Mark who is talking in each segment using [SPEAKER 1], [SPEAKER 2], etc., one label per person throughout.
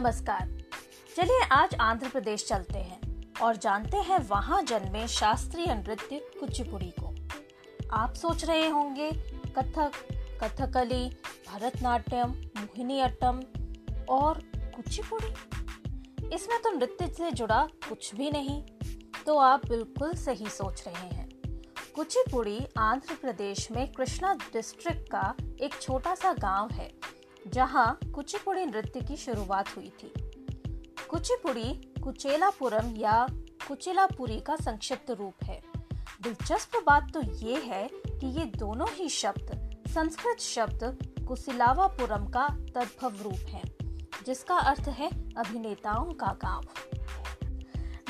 [SPEAKER 1] नमस्कार। चलिए आज आंध्र प्रदेश चलते हैं और जानते हैं वहाँ जन्मे शास्त्रीय नृत्य कुचिपुड़ी को। आप सोच रहे होंगे, कथक, कथकली, भरतनाट्यम मोहिनी अट्टम और कुचिपुड़ी? इसमें तो नृत्य से जुड़ा कुछ भी नहीं तो आप बिल्कुल सही सोच रहे हैं। कुचिपुड़ी आंध्र प्रदेश में कृष्णा डिस्ट्रिक्ट का एक छोटा सा गाँव है। जहाँ कुचिपुड़ी नृत्य की शुरुआत हुई थी। कुचिपुड़ी, कुचेलापुरम या कुचिलापुरी का संक्षिप्त रूप है। दिलचस्प बात तो ये है कि ये दोनों ही शब्द, संस्कृत शब्द कुशिलावापुरम का तद्भव रूप है, जिसका अर्थ है अभिनेताओं का गाँव।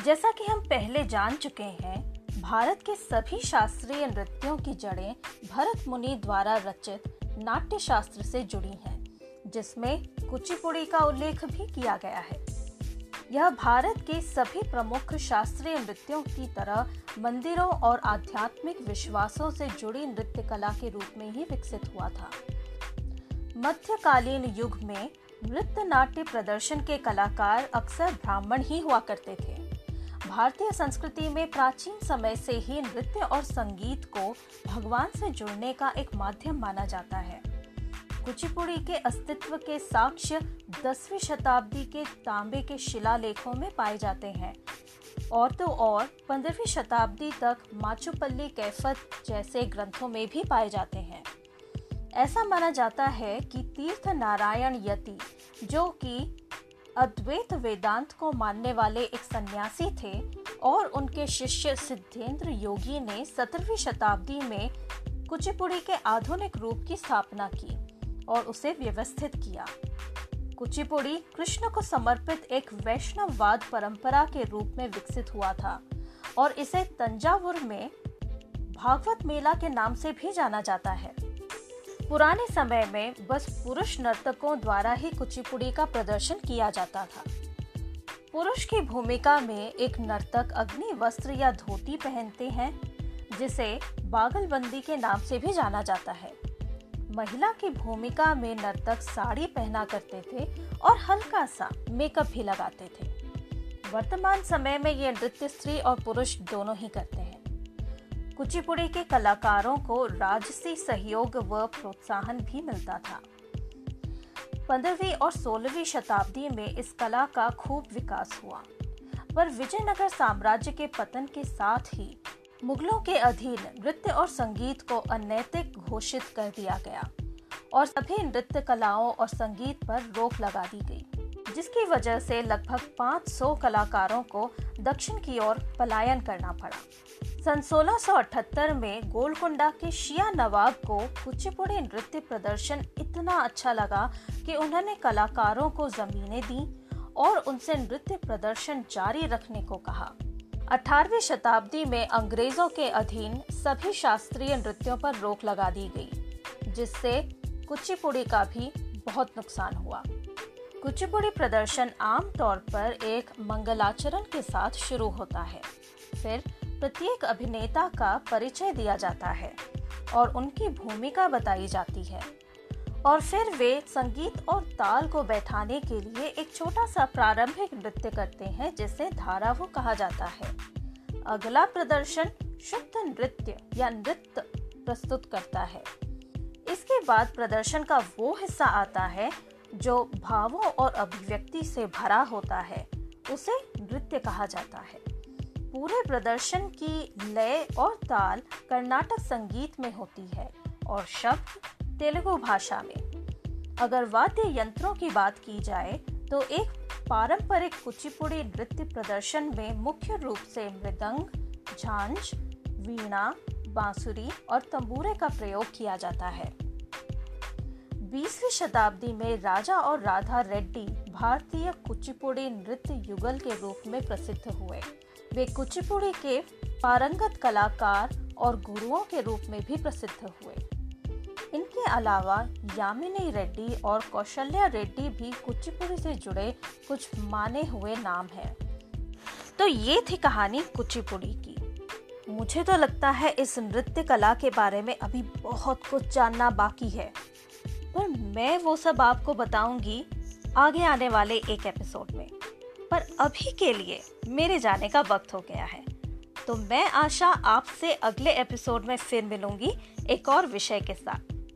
[SPEAKER 1] जैसा कि हम पहले जान चुके हैं, भारत के सभी शास्त्रीय नृत्यों की जड़ें भरत मुनि द्वारा रचित नाट्य शास्त्र से जुड़ी हैं। जिसमें कुचिपुड़ी का उल्लेख भी किया गया है। यह भारत के सभी प्रमुख शास्त्रीय नृत्यों की तरह मंदिरों और आध्यात्मिक विश्वासों से जुड़ी नृत्य कला के रूप में ही विकसित हुआ था। मध्यकालीन युग में नृत्य नाट्य प्रदर्शन के कलाकार अक्सर ब्राह्मण ही हुआ करते थे। भारतीय संस्कृति में प्राचीन समय से ही नृत्य और संगीत को भगवान से जुड़ने का एक माध्यम माना जाता है। कुचिपुड़ी के अस्तित्व के साक्ष्य दसवीं शताब्दी के तांबे के शिलालेखों में पाए जाते हैं। और तो और, पंद्रहवीं शताब्दी तक माचुपल्ली कैफत जैसे ग्रंथों में भी पाए जाते हैं। ऐसा माना जाता है कि तीर्थ नारायण यति, जो कि अद्वैत वेदांत को मानने वाले एक सन्यासी थे और उनके शिष्य सिद्धेंद्र योगी ने सत्रहवीं शताब्दी में कुचिपुड़ी के आधुनिक रूप की स्थापना की। और उसे व्यवस्थित किया। कुचिपुड़ी कृष्ण को समर्पित एक वैष्णववाद परंपरा के रूप में विकसित हुआ था और इसे तंजावुर में भागवत मेला के नाम से भी जाना जाता है। पुराने समय में बस पुरुष नर्तकों द्वारा ही कुचिपुड़ी का प्रदर्शन किया जाता था। पुरुष की भूमिका में एक नर्तक अग्नि वस्त्र या धोती पहनते हैं, जिसे बागलबंदी के नाम से भी जाना जाता है। महिला की भूमिका में नर्तक साड़ी पहना करते थे और हल्का सा मेकअप भी लगाते थे। वर्तमान समय में ये नृत्य स्त्री और पुरुष दोनों ही करते हैं। कुचिपुड़ी के कलाकारों को राजसी सहयोग व प्रोत्साहन भी मिलता था। पंद्रहवीं और सोलहवीं शताब्दी में इस कला का खूब विकास हुआ। पर विजयनगर साम्राज्य के पतन के साथ ही मुगलों के अधीन नृत्य और संगीत को अनैतिक घोषित कर दिया गया और सभी नृत्य कलाओं और संगीत पर रोक लगा दी गई, जिसकी वजह से लगभग 500 कलाकारों को दक्षिण की ओर पलायन करना पड़ा। सन 1678 में गोलकुंडा के शिया नवाब को कुचिपुड़ी नृत्य प्रदर्शन इतना अच्छा लगा कि उन्होंने कलाकारों को जमीनें दी और उनसे नृत्य प्रदर्शन जारी रखने को कहा। 18वीं शताब्दी में अंग्रेज़ों के अधीन सभी शास्त्रीय नृत्यों पर रोक लगा दी गई, जिससे कुचिपुड़ी का भी बहुत नुकसान हुआ। कुचिपुड़ी प्रदर्शन आमतौर पर एक मंगलाचरण के साथ शुरू होता है। फिर प्रत्येक अभिनेता का परिचय दिया जाता है और उनकी भूमिका बताई जाती है। और फिर वे संगीत और ताल को बैठाने के लिए एक छोटा सा प्रारंभिक नृत्य करते हैं, जिसे धारावो कहा जाता है। अगला प्रदर्शन शुद्ध नृत्य या नृत्य प्रस्तुत करता है। इसके बाद प्रदर्शन का वो हिस्सा आता है, जो भावों और अभिव्यक्ति से भरा होता है। उसे नृत्य कहा जाता है। पूरे प्रदर्शन की लय और ताल कर्नाटक संगीत में होती है और शब्द तेलुगु भाषा में। अगर वाद्य यंत्रों की बात की जाए तो एक पारंपरिक कुचिपुड़ी नृत्य प्रदर्शन में मुख्य रूप से मृदंग, झांझ, वीणा, बांसुरी और तंबूरे का प्रयोग किया जाता है। 20वीं शताब्दी में राजा और राधा रेड्डी भारतीय कुचिपुड़ी नृत्य युगल के रूप में प्रसिद्ध हुए। वे कुचिपुड़ी के पारंगत कलाकार और गुरुओं के रूप में भी प्रसिद्ध हुए। इनके अलावा यामिनी रेड्डी और कौशल्या रेड्डी भी कुचिपुड़ी से जुड़े कुछ माने हुए नाम हैं। तो ये थी कहानी कुचिपुड़ी की। मुझे तो लगता है इस नृत्य कला के बारे में अभी बहुत कुछ जानना बाकी है। पर मैं वो सब आपको बताऊँगी आगे आने वाले एक एपिसोड में। पर अभी के लिए मेरे जाने का वक्त हो गया है। तो मैं आशा आपसे अगले एपिसोड में फिर मिलूँगी एक और विषय के साथ।